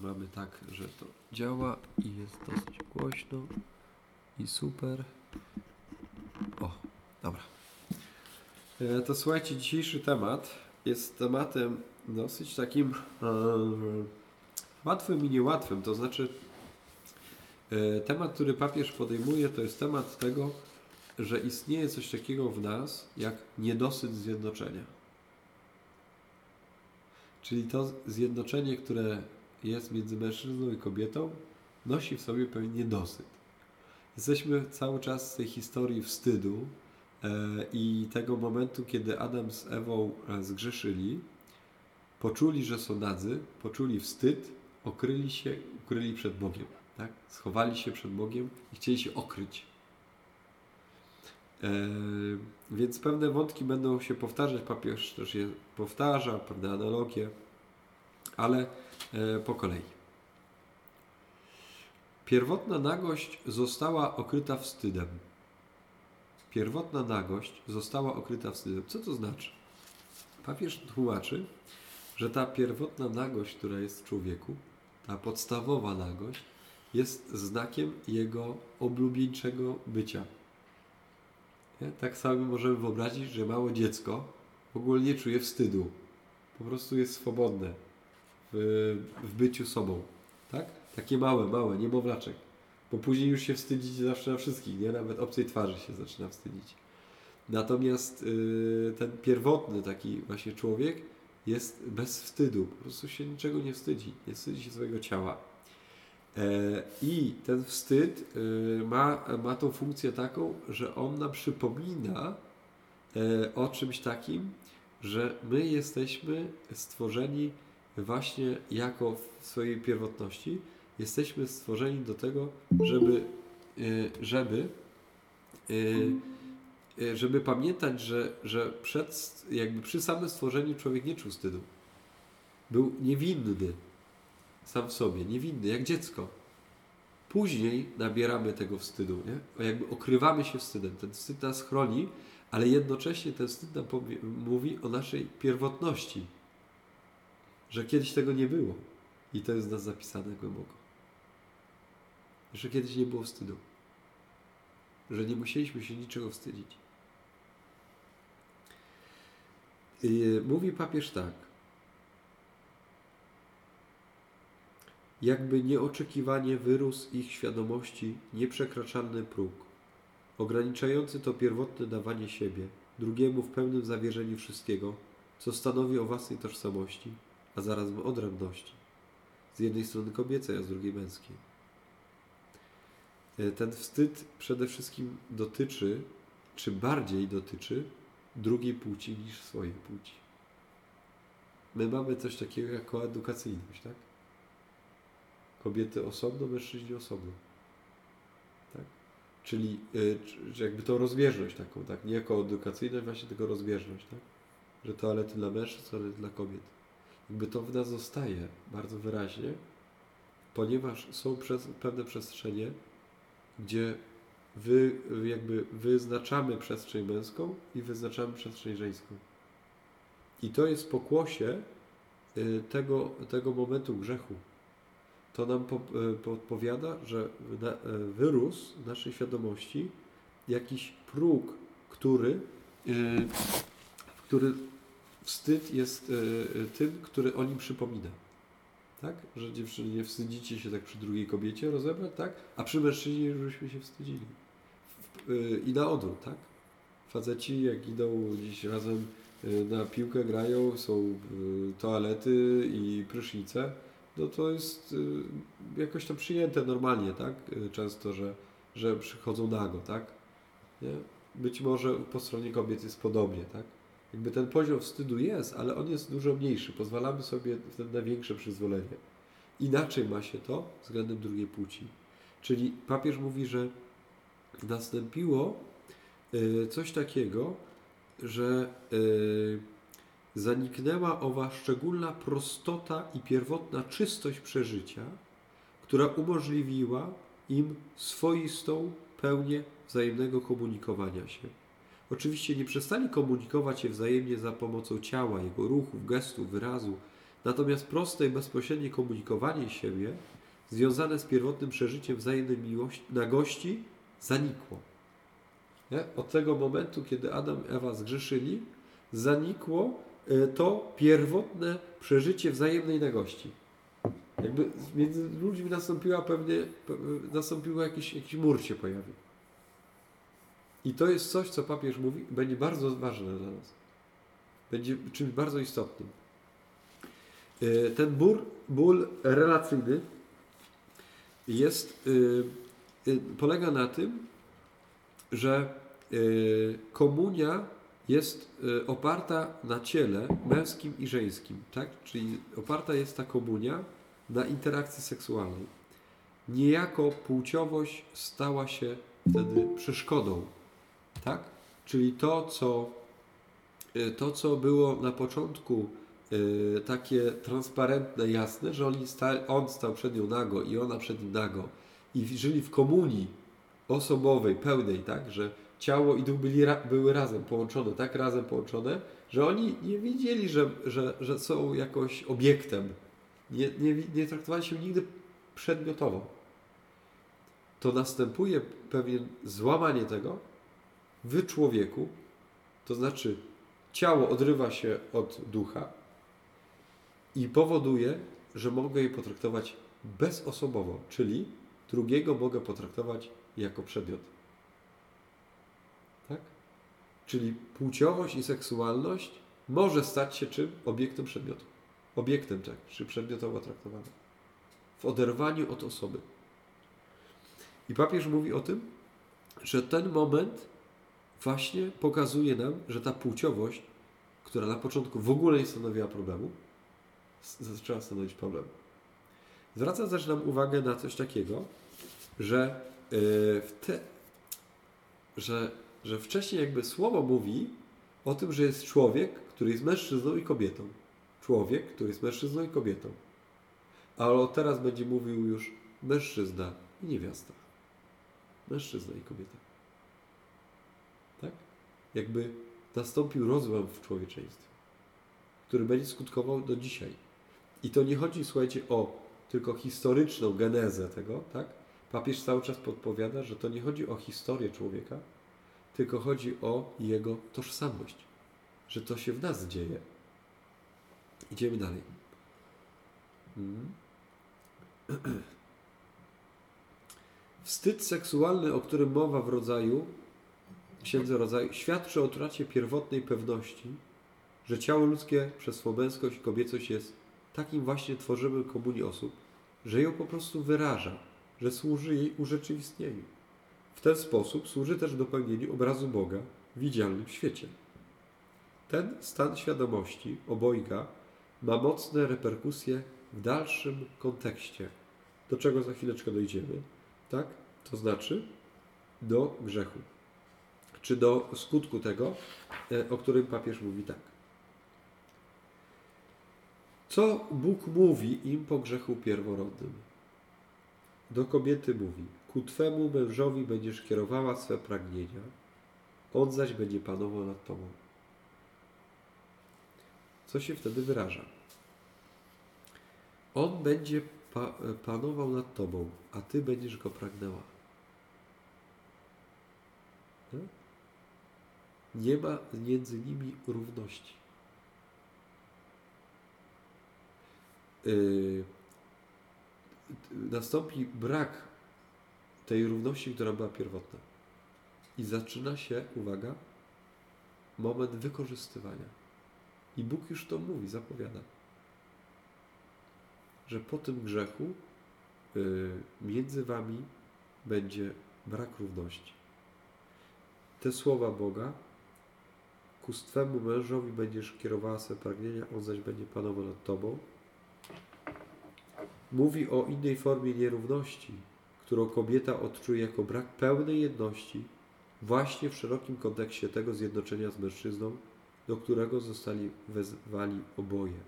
mamy tak, że to działa i jest dosyć głośno i super. O, dobra. E, To słuchajcie, dzisiejszy temat jest tematem dosyć takim e, łatwym i niełatwym. To znaczy, e, temat, który papież podejmuje, to jest temat tego, że istnieje coś takiego w nas jak niedosyt zjednoczenia. Czyli to zjednoczenie, które jest między mężczyzną i kobietą, nosi w sobie pewien niedosyt. Jesteśmy cały czas z tej historii wstydu e, i tego momentu, kiedy Adam z Ewą e, zgrzeszyli, poczuli, że są nadzy, poczuli wstyd, okryli się, ukryli przed Bogiem. Tak? Schowali się przed Bogiem i chcieli się okryć. E, więc pewne wątki będą się powtarzać, papież też je powtarza, pewne analogie, ale po kolei. Pierwotna nagość została okryta wstydem. Pierwotna nagość została okryta wstydem. Co to znaczy? Papież tłumaczy, że ta pierwotna nagość, która jest w człowieku, ta podstawowa nagość, jest znakiem jego oblubieńczego bycia. Nie? Tak samo możemy wyobrazić, że małe dziecko w ogóle nie czuje wstydu. Po prostu jest swobodne w, byciu sobą. Tak? Takie małe, małe, niemowlaczek. Bo później już się wstydzić zawsze na wszystkich, nie? Nawet obcej twarzy się zaczyna wstydzić. Natomiast yy, ten pierwotny taki właśnie człowiek jest bez wstydu. Po prostu się niczego nie wstydzi. Nie wstydzi się swojego ciała. E, I ten wstyd y, ma, ma tą funkcję taką, że on nam przypomina e, o czymś takim, że my jesteśmy stworzeni właśnie jako w swojej pierwotności. Jesteśmy stworzeni do tego, żeby, y, żeby, y, żeby pamiętać, że, że przed, jakby przy samym stworzeniu człowiek nie czuł wstydu. Był niewinny sam w sobie, niewinny, jak dziecko. Później nabieramy tego wstydu, nie? Jakby okrywamy się wstydem. Ten wstyd nas chroni, ale jednocześnie ten wstyd nam mówi o naszej pierwotności. Że kiedyś tego nie było. I to jest w nas zapisane głęboko. Że kiedyś nie było wstydu. Że nie musieliśmy się niczego wstydzić. I mówi papież tak. jakby nieoczekiwanie wyrósł ich świadomości nieprzekraczalny próg, ograniczający to pierwotne dawanie siebie, drugiemu w pełnym zawierzeniu wszystkiego, co stanowi o własnej tożsamości, a zarazem odrębności. Z jednej strony kobiecej, a z drugiej męskiej. E, ten wstyd przede wszystkim dotyczy, czy bardziej dotyczy, drugiej płci niż swojej płci. My mamy coś takiego jak koedukacyjność, tak? kobiety osobno, mężczyźni osobno. Tak? Czyli y, jakby tą rozbieżność taką, tak? Nie koedukacyjność, właśnie tylko rozbieżność, tak? Że toalety dla mężczyzn, toalety dla kobiet. Jakby to w nas zostaje bardzo wyraźnie, ponieważ są przez, pewne przestrzenie, gdzie wy, jakby wyznaczamy przestrzeń męską i wyznaczamy przestrzeń żeńską. I to jest pokłosie y, tego, tego momentu grzechu to nam e, podpowiada, że e, wyrósł w naszej świadomości jakiś próg, który, który wstyd jest tym, który o nim przypomina. Tak? Że dziewczyny nie wstydzicie się tak przy drugiej kobiecie rozebrać, tak? A przy mężczyźnie już byśmy się wstydzili. I na odwrót, tak? Faceci jak idą dziś razem na piłkę grają, są toalety i prysznice, no to jest jakoś tam przyjęte normalnie, tak? Często, że, że przychodzą nago, tak? Nie? Być może po stronie kobiet jest podobnie, tak? Jakby ten poziom wstydu jest, ale on jest dużo mniejszy. Pozwalamy sobie na większe przyzwolenie. Inaczej ma się to względem drugiej płci. Czyli papież mówi, że nastąpiło y, coś takiego, że zaniknęła owa szczególna prostota i pierwotna czystość przeżycia, która umożliwiła im swoistą pełnię wzajemnego komunikowania się. Oczywiście nie przestali komunikować się wzajemnie za pomocą ciała, jego ruchów, gestów, wyrazu, natomiast proste i bezpośrednie komunikowanie siebie związane z pierwotnym przeżyciem wzajemnej miłości, nagości zanikło. Nie? Od tego momentu, kiedy Adam i Ewa zgrzeszyli, zanikło y, to pierwotne przeżycie wzajemnej nagości. Jakby między ludźmi nastąpiła pewnie, nastąpiło jakiś, jakiś mur się pojawił. I to jest coś, co papież mówi, będzie bardzo ważne dla nas. Będzie czymś bardzo istotnym. Y, ten ból, ból relacyjny jest, polega na tym, że komunia jest oparta na ciele męskim i żeńskim, tak? Czyli oparta jest ta komunia na interakcji seksualnej. Niejako płciowość stała się wtedy przeszkodą, tak? Czyli to, co, y, to, co było na początku y, takie transparentne, jasne, że oni sta, on stał przed nią nago i ona przed nim nago i żyli w komunii osobowej, pełnej, tak? Że ciało i duch byli, były razem połączone, tak razem połączone, że oni nie wiedzieli, że, że, że są jakoś obiektem, nie, nie, nie traktowali się nigdy przedmiotowo. To następuje pewien złamanie tego w człowieku, to znaczy ciało odrywa się od ducha i powoduje, że mogę je potraktować bezosobowo, czyli drugiego mogę potraktować jako przedmiot. Tak? Czyli płciowość i seksualność może stać się czym? Obiektem przedmiotu obiektem, tak, czy przedmiotowo traktowane. W oderwaniu od osoby. I papież mówi o tym, że ten moment właśnie pokazuje nam, że ta płciowość, która na początku w ogóle nie stanowiła problemu, zaczęła stanowić problem. Zwraca też nam uwagę na coś takiego, że, yy, te, że, że wcześniej jakby słowo mówi o tym, że jest człowiek, który jest mężczyzną i kobietą człowiek, który jest mężczyzną i kobietą. Ale teraz będzie mówił już mężczyzna i niewiasta. Mężczyzna i kobieta. Jakby nastąpił rozłam w człowieczeństwie, który będzie skutkował do dzisiaj. I to nie chodzi, słuchajcie, o tylko historyczną genezę tego, tak? Papież cały czas podpowiada, że to nie chodzi o historię człowieka, tylko chodzi o jego tożsamość, że to się w nas dzieje. Idziemy dalej. Hmm. Wstyd seksualny, o którym mowa w rodzaju, księdze rodzaju, świadczy o utracie pierwotnej pewności, że ciało ludzkie przez swą męskość i kobiecość jest takim właśnie tworzymy komunii osób, że ją po prostu wyraża, że służy jej urzeczywistnieniu. W ten sposób służy też dopełnieniu obrazu Boga w widzialnym świecie. Ten stan świadomości obojga ma mocne reperkusje w dalszym kontekście, do czego za chwileczkę dojdziemy, tak? To znaczy do grzechu, czy do skutku tego, e, o którym papież mówi tak. Co Bóg mówi im po grzechu pierworodnym? Do kobiety mówi: Ku twemu mężowi będziesz kierowała swe pragnienia, on zaś będzie panował nad tobą. Co się wtedy wyraża? On będzie pa panował nad tobą, a ty będziesz go pragnęła. Nie ma między nimi równości. Yy, nastąpi brak tej równości, która była pierwotna. I zaczyna się, uwaga, moment wykorzystywania. I Bóg już to mówi, zapowiada że po tym grzechu y, między wami będzie brak równości. Te słowa Boga, ku swemu mężowi będziesz kierowała swe pragnienia, on zaś będzie panował nad tobą. Mówi o innej formie nierówności, którą kobieta odczuje jako brak pełnej jedności, właśnie w szerokim kontekście tego zjednoczenia z mężczyzną, do którego zostali wezwani oboje.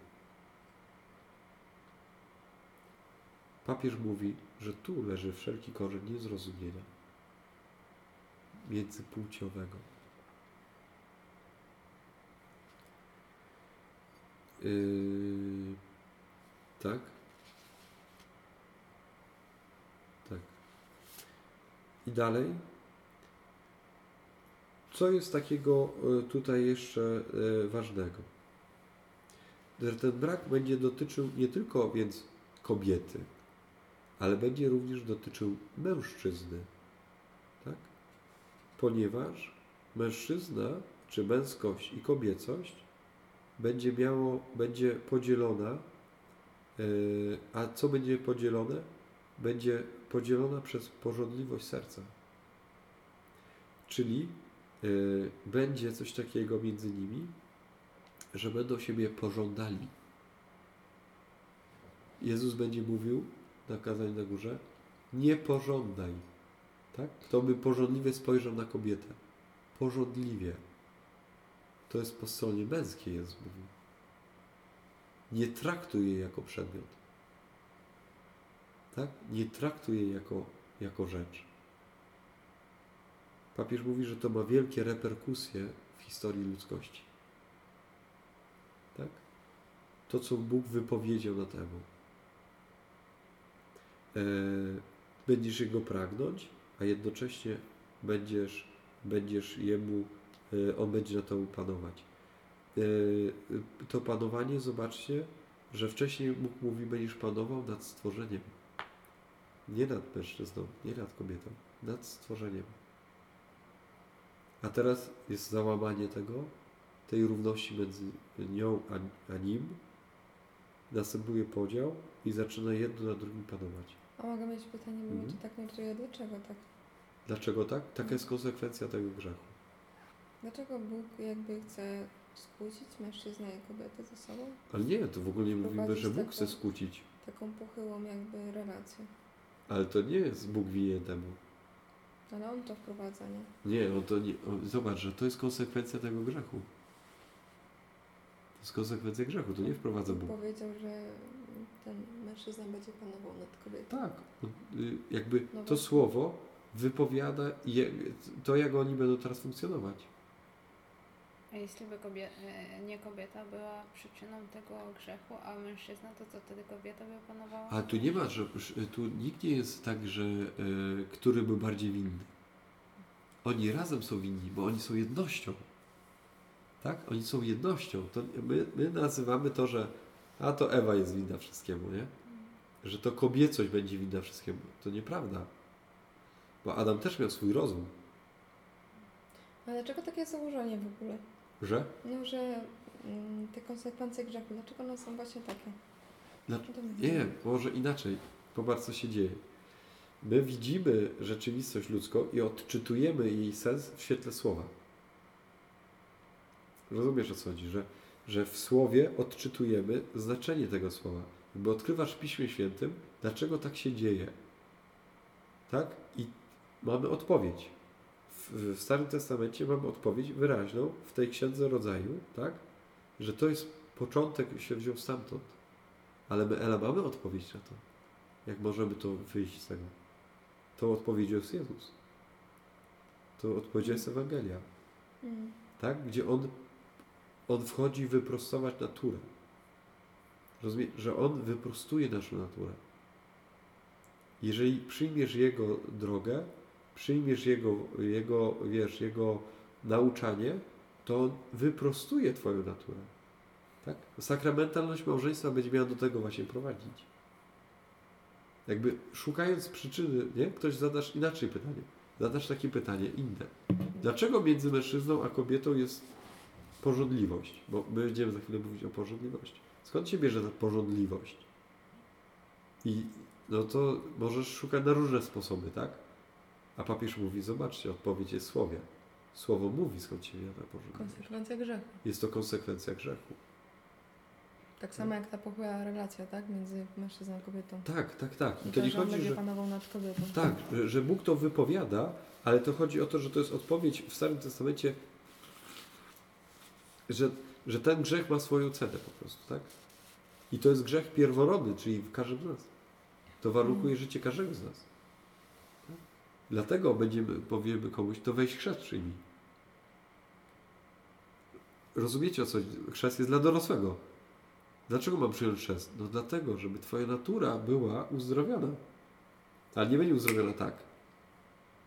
Papież mówi, że tu leży wszelki korzeń niezrozumienia międzypłciowego. Yy, Tak? Tak. I dalej. Co jest takiego e, tutaj jeszcze e, ważnego? Że ten brak będzie dotyczył nie tylko więc kobiety, ale będzie również dotyczył mężczyzny. Tak? Ponieważ mężczyzna, czy męskość i kobiecość będzie miało, będzie podzielona, yy, a co będzie podzielone? Będzie podzielona przez porządliwość serca. Czyli yy, będzie coś takiego między nimi, że będą siebie pożądali. Jezus będzie mówił na kazaniu na górze, nie pożądaj. Tak? Kto by porządliwie spojrzał na kobietę? Porządliwie. To jest po stronie męskiej, Jezus mówił. Nie traktuj jej jako przedmiot. Tak? Nie traktuj jej jako, jako rzecz. Papież mówi, że to ma wielkie reperkusje w historii ludzkości. Tak? To, co Bóg wypowiedział na temat. E, będziesz Jego pragnąć, a jednocześnie będziesz, będziesz Jemu, e, On będzie na to panować. E, to panowanie, zobaczcie, że wcześniej Bóg mówi, będziesz panował nad stworzeniem. Nie nad mężczyzną, nie nad kobietą, nad stworzeniem. A teraz jest załamanie tego, tej równości między nią a, a nim. Następuje podział i zaczyna jedno na drugim panować. A mogę mieć pytanie, bo Mhm. to tak nurtuje, dlaczego tak? Dlaczego tak? Taka jest konsekwencja tego grzechu. Dlaczego Bóg jakby chce skłócić mężczyznę i kobietę ze sobą? Ale nie, to w ogóle nie mówimy, że Bóg taką- chce skłócić. Taką pochyłą jakby relację. Ale to nie jest Bóg winien temu. Ale On to wprowadza, nie? Nie, on to nie. On, zobacz, że to jest konsekwencja tego grzechu. To jest konsekwencja grzechu, to nie wprowadza Bóg. Powiedział, że ten mężczyzna będzie panował nad kobietą. Tak, on, y, jakby No to słowo wypowiada to, jak oni będą teraz funkcjonować. A jeśli by kobie- e, nie kobieta była przyczyną tego grzechu, a mężczyzna, to co wtedy kobieta by panowała? A tu nie ma, że tu nikt nie jest tak, że y, który był bardziej winny. Oni razem są winni, bo oni są jednością. Tak? Oni są jednością. To my, my nazywamy to, że a to Ewa jest winna wszystkiemu, nie? Że to kobiecość będzie winna wszystkiemu. To nieprawda. Bo Adam też miał swój rozum. Ale dlaczego takie założenie w ogóle? Że? No, że mm, te konsekwencje grzechu, dlaczego one są właśnie takie? Dla, nie, może inaczej. Popatrz, co się dzieje. My widzimy rzeczywistość ludzką i odczytujemy jej sens w świetle słowa. Rozumiesz o co chodzi? Że, że w słowie odczytujemy znaczenie tego słowa. Jakby odkrywasz w Piśmie Świętym, dlaczego tak się dzieje. Tak? I mamy odpowiedź. W, Starym Testamencie mamy odpowiedź wyraźną w tej księdze rodzaju, tak? Że to jest początek się wziął stamtąd. Ale my, Ela, mamy odpowiedź na to. Jak możemy to wyjść z tego? To odpowiedzią jest Jezus. To odpowiedzią jest Ewangelia. Mm. Tak? Gdzie On, on wchodzi wyprostować naturę. Rozumie, że On wyprostuje naszą naturę. Jeżeli przyjmiesz Jego drogę, przyjmiesz Jego, jego wiesz, Jego nauczanie, to On wyprostuje Twoją naturę. Tak? Sakramentalność małżeństwa będzie miała do tego właśnie prowadzić. Jakby szukając przyczyny, nie? Ktoś zadasz inaczej pytanie. Zadasz takie pytanie inne. Dlaczego między mężczyzną a kobietą jest pożądliwość? Bo my będziemy za chwilę mówić o pożądliwości. Skąd się bierze ta pożądliwość? I no to możesz szukać na różne sposoby, tak? A papież mówi, zobaczcie, odpowiedź jest słowie. Słowo mówi, skąd się ta pożądliwość. Konsekwencja grzechu. Jest to konsekwencja grzechu. Tak samo jak ta pochyła relacja, tak? Między mężczyzną a kobietą. Tak, tak, tak. I I to to, nie chodzi, że... panował nad kobietą. Tak, że, że Bóg to wypowiada, ale to chodzi o to, że to jest odpowiedź w Starym Testamencie, że, że ten grzech ma swoją cenę po prostu, tak? I to jest grzech pierworodny, czyli w każdym z nas. To warunkuje Mhm. życie każdego z nas. Dlatego będziemy, powiemy komuś, to weź chrzest przyjmij. Rozumiecie o co? Chrzest jest dla dorosłego. Dlaczego mam przyjąć chrzest? No dlatego, żeby Twoja natura była uzdrowiona. Ale nie będzie uzdrowiona tak.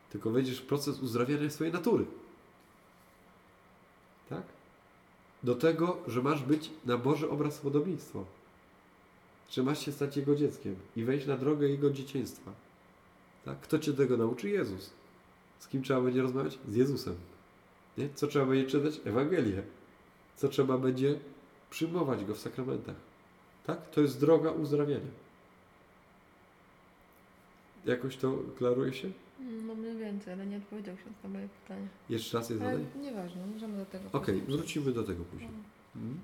Tylko wejdziesz w proces uzdrawiania swojej natury. Tak? Do tego, że masz być na Boży obraz podobieństwo. Że masz się stać Jego dzieckiem i wejść na drogę Jego dzieciństwa. Tak? Kto Cię tego nauczy? Jezus. Z kim trzeba będzie rozmawiać? Z Jezusem. Nie? Co trzeba będzie czytać? Ewangelię. Co trzeba będzie przyjmować Go w sakramentach. Tak? To jest droga uzdrawiania. Jakoś to klaruje się? Mm, Mam mniej więcej, ale nie odpowiedział się na moje pytanie. Jeszcze raz je zadaj. nieważne, możemy do tego Okej, później wrócimy do tego później. przejść. Mhm.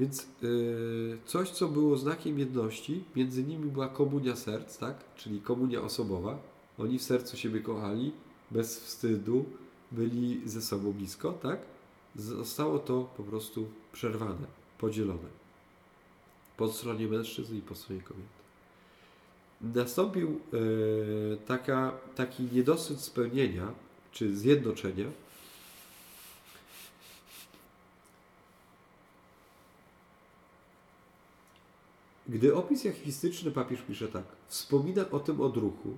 Więc y, coś, co było znakiem jedności, między nimi była komunia serc, tak? Czyli komunia osobowa. Oni w sercu siebie kochali, bez wstydu, byli ze sobą blisko, tak? Zostało to po prostu przerwane, podzielone. Po stronie mężczyzn i po stronie kobiet. Nastąpił y, taka, taki niedosyt spełnienia, czy zjednoczenia, Gdy opis jachwistyczny papież pisze tak. Wspomina o tym odruchu,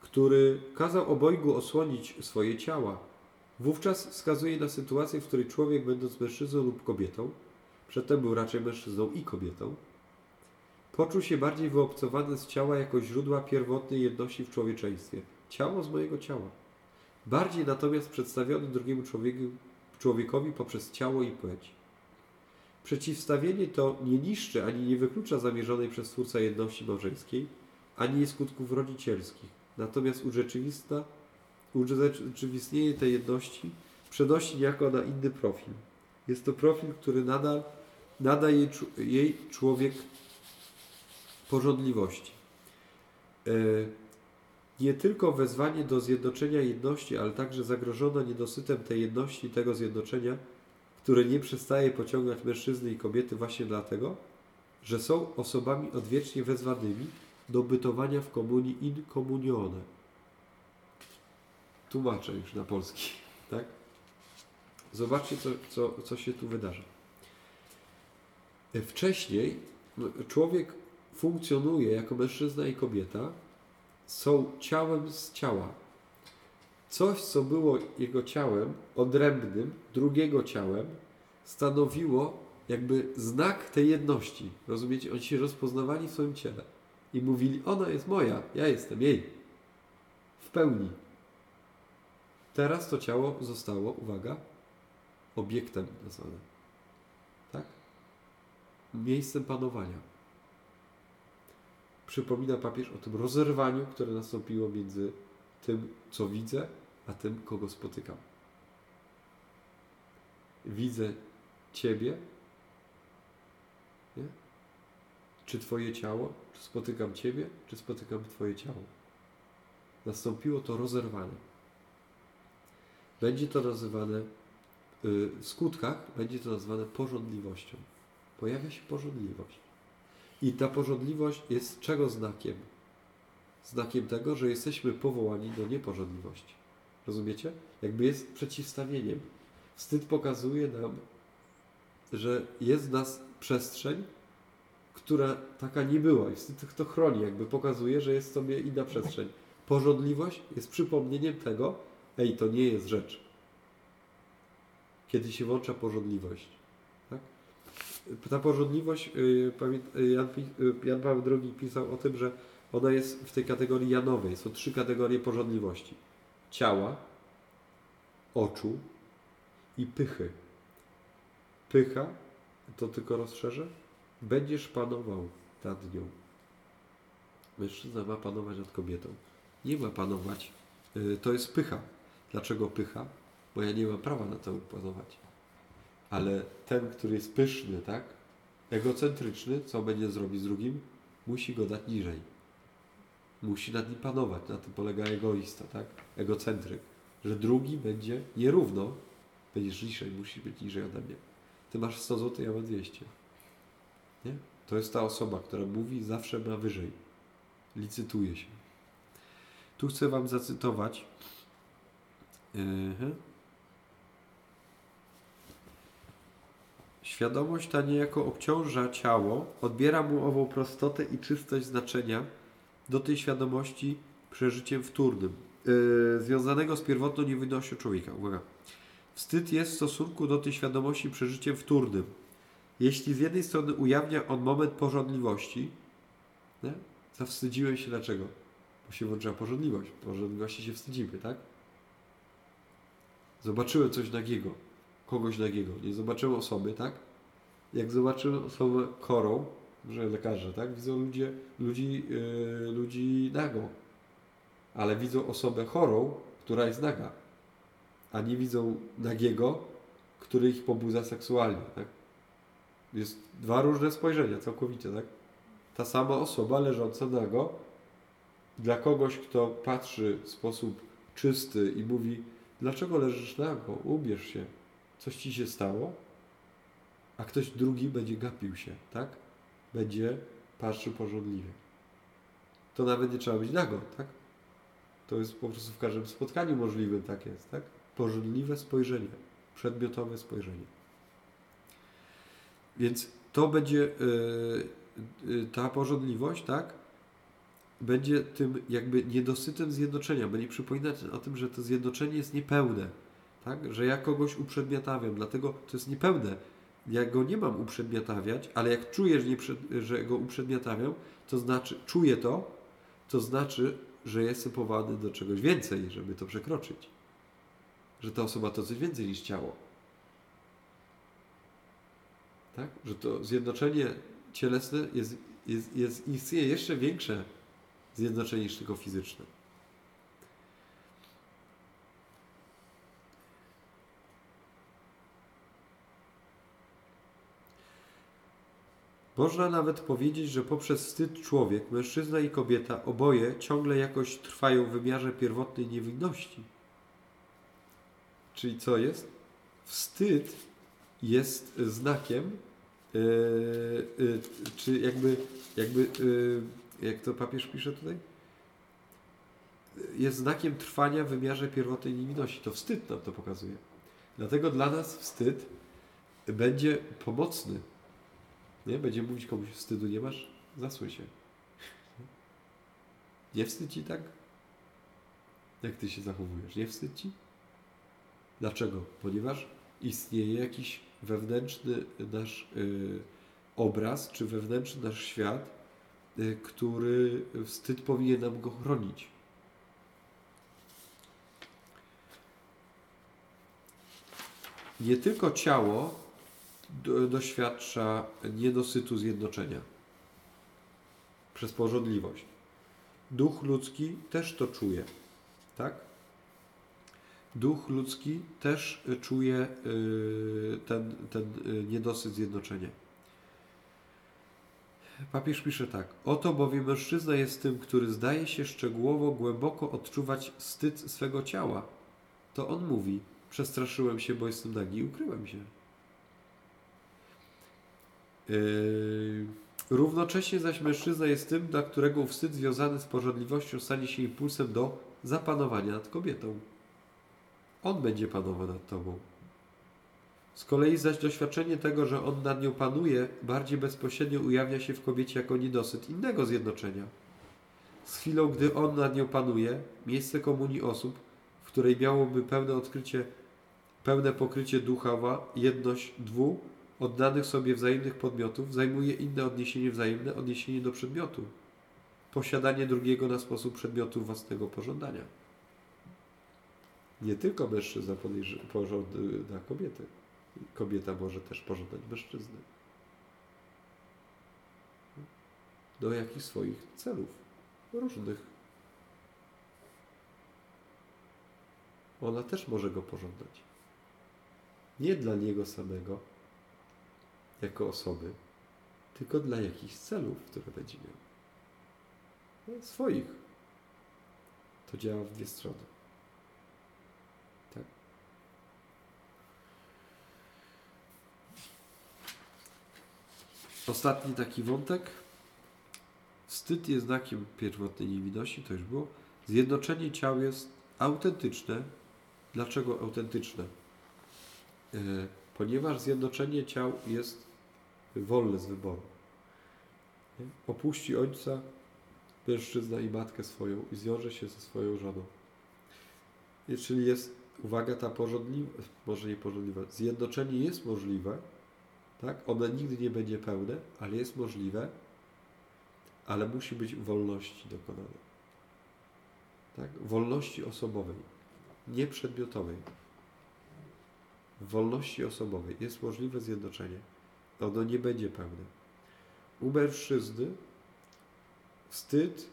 który kazał obojgu osłonić swoje ciała. Wówczas wskazuje na sytuację, w której człowiek, będąc mężczyzną lub kobietą, przedtem był raczej mężczyzną i kobietą, poczuł się bardziej wyobcowany z ciała jako źródła pierwotnej jedności w człowieczeństwie. Ciało z mojego ciała. Bardziej natomiast przedstawiony drugiemu człowiekowi poprzez ciało i płeć. Przeciwstawienie to nie niszczy ani nie wyklucza zamierzonej przez Twórca jedności małżeńskiej, ani jej skutków rodzicielskich. Natomiast urzeczywistnienie tej jedności przenosi niejako na inny profil. Jest to profil, który nadal nada jej, jej człowiek porządliwości. E, Nie tylko wezwanie do zjednoczenia jedności, ale także zagrożona niedosytem tej jedności i tego zjednoczenia które nie przestaje pociągać mężczyzny i kobiety właśnie dlatego, że są osobami odwiecznie wezwanymi do bytowania w komunii in communione. Tłumaczę już na polski, tak? Zobaczcie, co, co, co się tu wydarza. Wcześniej człowiek funkcjonuje jako mężczyzna i kobieta, są ciałem z ciała. Coś, co było jego ciałem odrębnym, drugiego ciałem, stanowiło jakby znak tej jedności. Rozumiecie? Oni się rozpoznawali w swoim ciele i mówili: Ona jest moja, ja jestem jej. W pełni. Teraz to ciało zostało, uwaga, obiektem nazwane. Tak? Miejscem panowania. Przypomina papież o tym rozerwaniu, które nastąpiło między tym, co widzę, a tym, kogo spotykam. Widzę Ciebie, nie? czy Twoje ciało, czy spotykam Ciebie, czy spotykam Twoje ciało. Nastąpiło to rozerwanie. Będzie to nazywane, y, w skutkach będzie to nazywane porządliwością. Pojawia się porządliwość. I ta porządliwość jest czego znakiem? znakiem tego, że jesteśmy powołani do nieporządliwości. Rozumiecie? Jakby jest przeciwstawieniem. Wstyd pokazuje nam, że jest w nas przestrzeń, która taka nie była i wstyd to chroni, jakby pokazuje, że jest sobie inna przestrzeń. Porządliwość jest przypomnieniem tego, ej, to nie jest rzecz. Kiedy się włącza porządliwość. Tak? Ta porządliwość, pamię- yy, Jan, yy, Jan Paweł II pisał o tym, że ona jest w tej kategorii janowej. Są trzy kategorie porządliwości: ciała, oczu i pychy. Pycha, to tylko rozszerzę, będziesz panował nad nią. Mężczyzna ma panować nad kobietą. Nie ma panować. Y, To jest pycha. Dlaczego pycha? Bo ja nie mam prawa na to panować. Ale ten, który jest pyszny, tak? Egocentryczny, co będzie zrobić z drugim? Musi go dać niżej musi nad nim panować. Na tym polega egoista, tak? Egocentryk. Że drugi będzie nierówno, będziesz niżej, musi być niżej ode mnie. Ty masz 100 zł, ja mam 200. Nie? To jest ta osoba, która mówi zawsze ma wyżej. Licytuje się. Tu chcę Wam zacytować. Yy, Świadomość ta niejako obciąża ciało, odbiera mu ową prostotę i czystość znaczenia do tej świadomości przeżyciem wtórnym, yy, związanego z pierwotną niewinnością człowieka. Uwaga. Wstyd jest w stosunku do tej świadomości przeżyciem wtórnym. Jeśli z jednej strony ujawnia on moment porządliwości, nie? zawstydziłem się dlaczego? Bo się włączyła porządliwość. Porządliwości się wstydzimy, tak? Zobaczyłem coś nagiego, kogoś nagiego. Nie zobaczyłem osoby, tak? Jak zobaczyłem osobę chorą, że lekarze, tak? Widzą ludzie, ludzi, yy, ludzi nago. Ale widzą osobę chorą, która jest naga. A nie widzą nagiego, który ich pobudza seksualnie, tak? Jest dwa różne spojrzenia, całkowicie, tak? Ta sama osoba leżąca nago, dla kogoś, kto patrzy w sposób czysty i mówi, dlaczego leżysz nago, ubierz się, coś ci się stało, a ktoś drugi będzie gapił się, tak? Będzie patrzył porządliwie. To nawet nie trzeba być nago, tak? To jest po prostu w każdym spotkaniu możliwym tak jest, tak? Porządliwe spojrzenie, przedmiotowe spojrzenie. Więc to będzie yy, yy, ta porządliwość, tak? Będzie tym jakby niedosytem zjednoczenia, będzie przypominać o tym, że to zjednoczenie jest niepełne, tak? Że ja kogoś uprzedmiotawiam, dlatego to jest niepełne. Ja go nie mam uprzedmiotawiać, ale jak czuję, że, nie że go uprzedmiotawiam, to znaczy, czuję to, to znaczy, że jestem powołany do czegoś więcej, żeby to przekroczyć. Że ta osoba to coś więcej niż ciało. Tak? Że to zjednoczenie cielesne jest, jest, jest, istnieje jeszcze większe zjednoczenie niż tylko fizyczne. Można nawet powiedzieć, że poprzez wstyd człowiek, mężczyzna i kobieta, oboje ciągle jakoś trwają w wymiarze pierwotnej niewinności. Czyli co jest? Wstyd jest znakiem, yy, yy, czy jakby, jakby yy, jak to papież pisze tutaj? Jest znakiem trwania w wymiarze pierwotnej niewinności. To wstyd nam to pokazuje. Dlatego dla nas wstyd będzie pomocny. Nie? Będzie mówić komuś, wstydu nie masz? Zasuń się. Nie wstyd ci tak? Jak ty się zachowujesz? Nie wstyd ci? Dlaczego? Ponieważ istnieje jakiś wewnętrzny nasz y, obraz, czy wewnętrzny nasz świat, y, który wstyd powinien nam go chronić. Nie tylko ciało do, doświadcza niedosytu zjednoczenia przez porządliwość. Duch ludzki też to czuje, tak? Duch ludzki też czuje y, ten, ten y, niedosyt zjednoczenia. Papież pisze tak. Oto bowiem mężczyzna jest tym, który zdaje się szczegółowo, głęboko odczuwać wstyd swego ciała. To on mówi, przestraszyłem się, bo jestem nagi i ukryłem się. Yy, równocześnie zaś mężczyzna jest tym, dla którego wstyd związany z porządliwością stanie się impulsem do zapanowania nad kobietą. On będzie panował nad tobą. Z kolei zaś doświadczenie tego, że on nad nią panuje, bardziej bezpośrednio ujawnia się w kobiecie jako niedosyt innego zjednoczenia. Z chwilą, gdy on nad nią panuje, miejsce komunii osób, w której miałoby pełne odkrycie, pełne pokrycie duchowa, jedność oddanych sobie wzajemnych podmiotów, zajmuje inne odniesienie wzajemne, odniesienie do przedmiotu. Posiadanie drugiego na sposób przedmiotu własnego pożądania. Nie tylko mężczyzna pożąda kobiety. Kobieta może też pożądać mężczyzny. Do jakichś swoich celów. Różnych. Ona też może go pożądać. Nie dla niego samego, jako osoby, tylko dla jakichś celów, które będzie miał. No, swoich. To działa w dwie strony. Tak. Ostatni taki wątek. Wstyd jest znakiem pierwotnej niewinności, to już było. Zjednoczenie ciał jest autentyczne. Dlaczego autentyczne? Yy, ponieważ zjednoczenie ciał jest wolne z wyboru. Opuści ojca mężczyzna i matkę swoją i zwiąże się ze swoją żoną. I czyli jest, uwaga, ta porządliwa, może nie porządliwa, zjednoczenie jest możliwe, tak? Ono nigdy nie będzie pełne, ale jest możliwe, ale musi być wolności dokonane. Tak? Wolności osobowej, nie przedmiotowej. Wolności osobowej jest możliwe zjednoczenie. Ono nie będzie pełne. U mężczyzny wstyd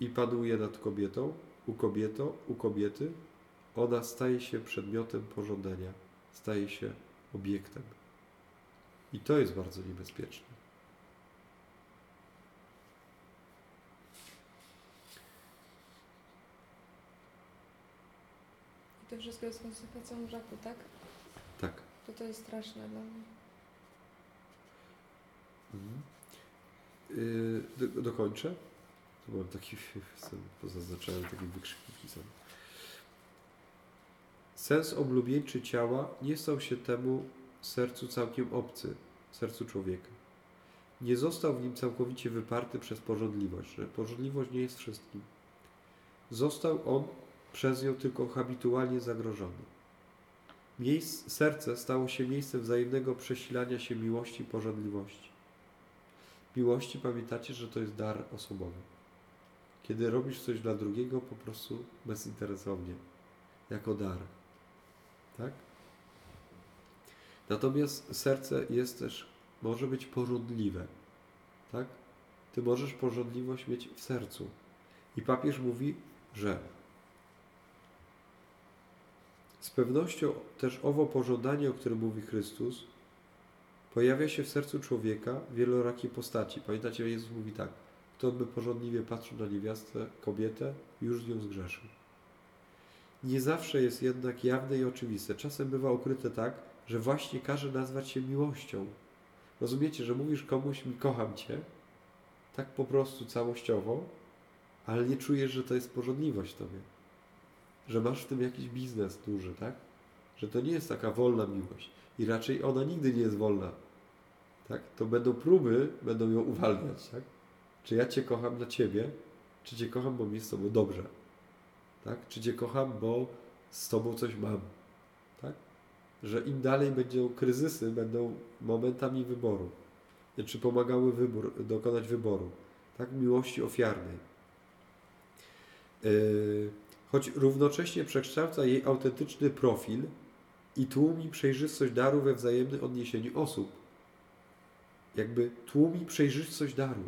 i panuje nad kobietą, u kobieto, u kobiety ona staje się przedmiotem pożądania, staje się obiektem. I to jest bardzo niebezpieczne. I to wszystko jest konsekwencją grzechu, tak? Tak. To to jest straszne dla mnie. Mhm. Yy, do, dokończę. Tu mam taki, pozaznaczałem taki wykrzykniki sam. Sens oblubieńczy ciała nie stał się temu sercu całkiem obcy, sercu człowieka. Nie został w nim całkowicie wyparty przez pożądliwość, że pożądliwość nie jest wszystkim. Został on przez nią tylko habitualnie zagrożony. Miejsc, serce stało się miejscem wzajemnego przesilania się miłości i pożądliwości. Miłości pamiętacie, że to jest dar osobowy. Kiedy robisz coś dla drugiego, po prostu bezinteresownie, jako dar. Tak? Natomiast serce jest też, może być pożądliwe. Tak? Ty możesz pożądliwość mieć w sercu. I papież mówi, że z pewnością też owo pożądanie, o którym mówi Chrystus, pojawia się w sercu człowieka w wielorakiej postaci. Pamiętacie, Jezus mówi tak, kto by porządliwie patrzył na niewiastę, kobietę, już z nią zgrzeszył. Nie zawsze jest jednak jawne i oczywiste. Czasem bywa ukryte tak, że właśnie każe nazwać się miłością. Rozumiecie, że mówisz komuś, mi kocham Cię, tak po prostu całościowo, ale nie czujesz, że to jest porządliwość Tobie. Że masz w tym jakiś biznes duży, tak? Że to nie jest taka wolna miłość. I raczej ona nigdy nie jest wolna. Tak? To będą próby, będą ją uwalniać, tak? Czy ja Cię kocham dla Ciebie, czy Cię kocham, bo mi jest z Tobą dobrze. Tak? Czy Cię kocham, bo z Tobą coś mam. Tak? Że im dalej będą kryzysy, będą momentami wyboru. Czy pomagały wybór, dokonać wyboru. Tak? Miłości ofiarnej. Yy, choć równocześnie przekształca jej autentyczny profil i tłumi przejrzystość daru we wzajemnym odniesieniu osób. Jakby tłumi przejrzystość daru.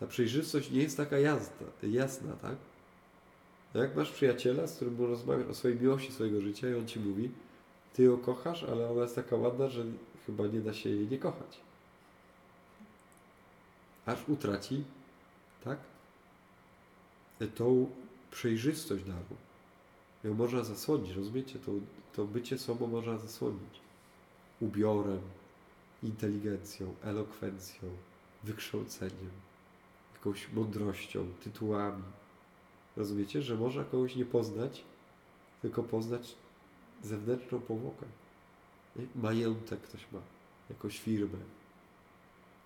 Ta przejrzystość nie jest taka jasna, jasna tak? No jak masz przyjaciela, z którym rozmawiasz o swojej miłości swojego życia i on ci mówi, ty ją kochasz, ale ona jest taka ładna, że chyba nie da się jej nie kochać. Aż utraci, tak? Tą przejrzystość daru. Ją można zasłonić, rozumiecie? To, to bycie sobą można zasłonić. Ubiorem, inteligencją, elokwencją, wykształceniem, jakąś mądrością, tytułami. Rozumiecie, że można kogoś nie poznać, tylko poznać zewnętrzną powłokę. Majątek ktoś ma, jakąś firmę,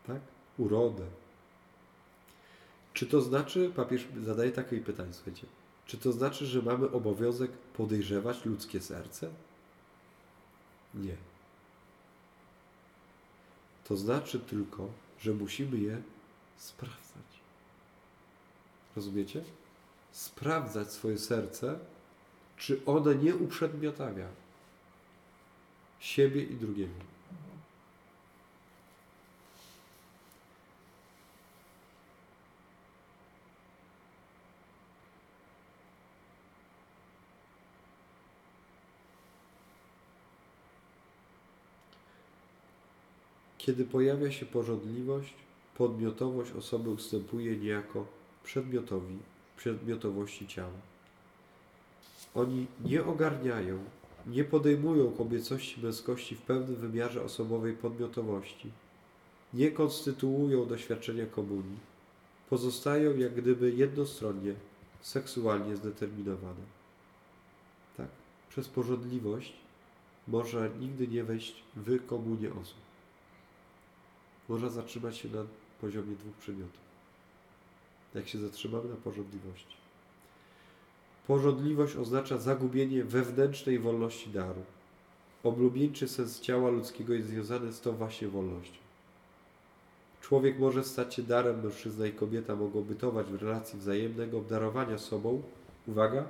tak? Urodę. Czy to znaczy, papież zadaje takie pytanie, słuchajcie, czy to znaczy, że mamy obowiązek podejrzewać ludzkie serce? Nie. To znaczy tylko, że musimy je sprawdzać. Rozumiecie? Sprawdzać swoje serce, czy one nie uprzedmiotawia siebie i drugiego. Kiedy pojawia się porządliwość, podmiotowość osoby ustępuje niejako przedmiotowi, przedmiotowości ciała. Oni nie ogarniają, nie podejmują kobiecości męskości w pełnym wymiarze osobowej podmiotowości, nie konstytuują doświadczenia komunii, pozostają jak gdyby jednostronnie, seksualnie zdeterminowane. Tak? Przez porządliwość może nigdy nie wejść w komunię osób. Można zatrzymać się na poziomie dwóch przedmiotów. Jak się zatrzymamy na porządliwości. Porządliwość oznacza zagubienie wewnętrznej wolności daru. Oblubieńczy sens ciała ludzkiego jest związany z tą właśnie wolnością. Człowiek może stać się darem, mężczyzna i kobieta mogą bytować w relacji wzajemnego obdarowania sobą, uwaga,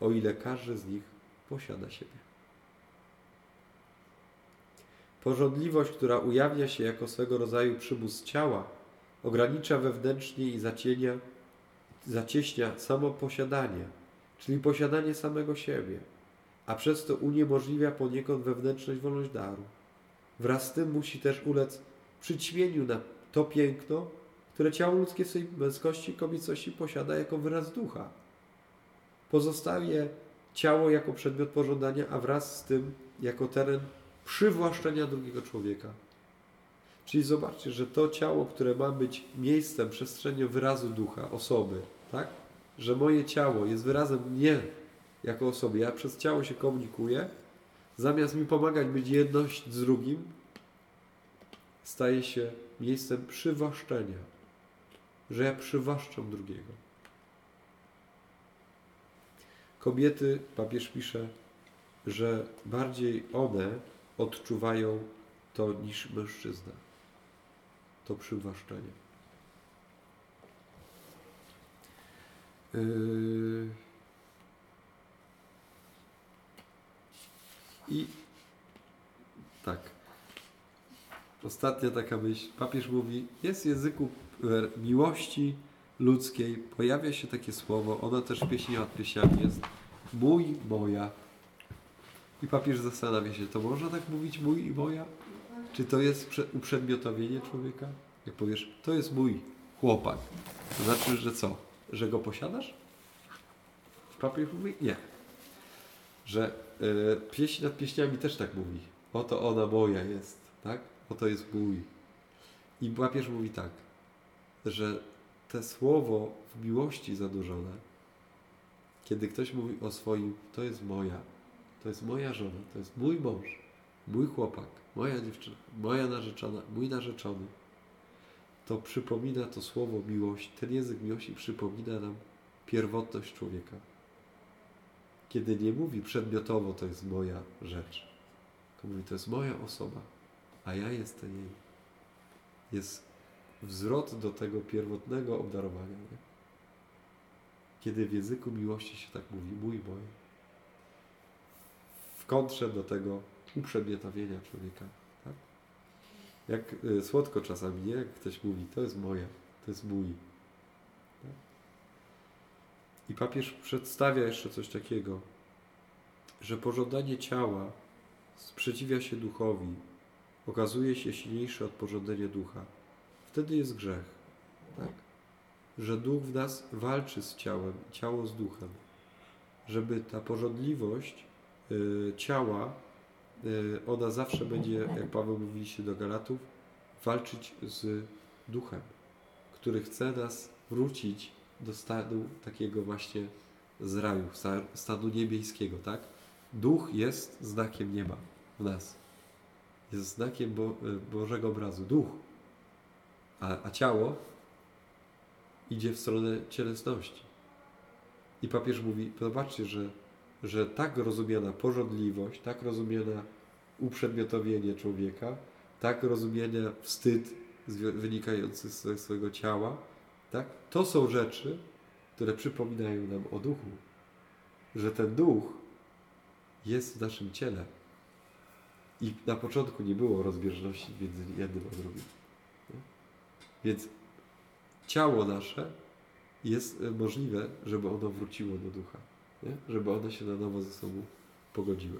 o ile każdy z nich posiada siebie. Porządliwość, która ujawnia się jako swego rodzaju przymus ciała, ogranicza wewnętrznie i zacienia, zacieśnia samo posiadanie, czyli posiadanie samego siebie, a przez to uniemożliwia poniekąd wewnętrzność wolność daru. Wraz z tym musi też ulec przyćmieniu na to piękno, które ciało ludzkie w swojej męskości i kobiecości posiada jako wyraz ducha. Pozostaje ciało jako przedmiot pożądania, a wraz z tym jako teren przywłaszczenia drugiego człowieka. Czyli zobaczcie, że to ciało, które ma być miejscem, przestrzenią wyrazu ducha, osoby, tak? Że moje ciało jest wyrazem mnie jako osoby. Ja przez ciało się komunikuję, zamiast mi pomagać być jedność z drugim, staje się miejscem przywłaszczenia. Że ja przywłaszczam drugiego. Kobiety, papież pisze, że bardziej one odczuwają to niż mężczyzna. To przywłaszczenie. Yy... I tak. Ostatnia taka myśl. Papież mówi, jest w języku e, miłości ludzkiej, pojawia się takie słowo, ono też w pieśni nad pieśniami jest mój, moja. I papież zastanawia się, to można tak mówić mój i moja? Czy to jest uprzedmiotowienie człowieka? Jak powiesz, to jest mój chłopak, to znaczy, że co? Że go posiadasz? Papież mówi, nie. Że y, pieśń nad pieśniami też tak mówi. Oto ona moja jest, tak? Oto jest mój. I papież mówi tak, że te słowo w miłości zanurzone, kiedy ktoś mówi o swoim, to jest moja, to jest moja żona, to jest mój mąż, mój chłopak, moja dziewczyna, moja narzeczona, mój narzeczony, to przypomina to słowo miłość, ten język miłości przypomina nam pierwotność człowieka. Kiedy nie mówi przedmiotowo, to jest moja rzecz, to mówi, to jest moja osoba, a ja jestem jej. Jest wzrot do tego pierwotnego obdarowania. Nie? Kiedy w języku miłości się tak mówi, mój, w kontrze do tego uprzedmiotowienia człowieka. Tak? Jak y, słodko czasami, nie? Jak ktoś mówi, to jest moja, to jest mój. Tak? I papież przedstawia jeszcze coś takiego, że pożądanie ciała sprzeciwia się duchowi, okazuje się silniejsze od pożądania ducha. Wtedy jest grzech. Tak? Że duch w nas walczy z ciałem, ciało z duchem. Żeby ta pożądliwość ciała, y, ona zawsze będzie, jak Paweł mówiliście do Galatów, walczyć z duchem, który chce nas wrócić do stanu takiego właśnie z raju, stanu niebieskiego, tak? Duch jest znakiem nieba w nas. Jest znakiem Bo Bożego obrazu. Duch. A, a ciało idzie w stronę cielesności. I papież mówi, zobaczcie, że, że tak rozumiana porządliwość, tak rozumiana uprzedmiotowienie człowieka, tak rozumiana wstyd wynikający z swojego ciała, tak? To są rzeczy, które przypominają nam o duchu. Że ten duch jest w naszym ciele. I na początku nie było rozbieżności między jednym a drugim. Więc ciało nasze jest e, możliwe, żeby ono wróciło do ducha, nie? żeby one się na nowo ze sobą pogodziły.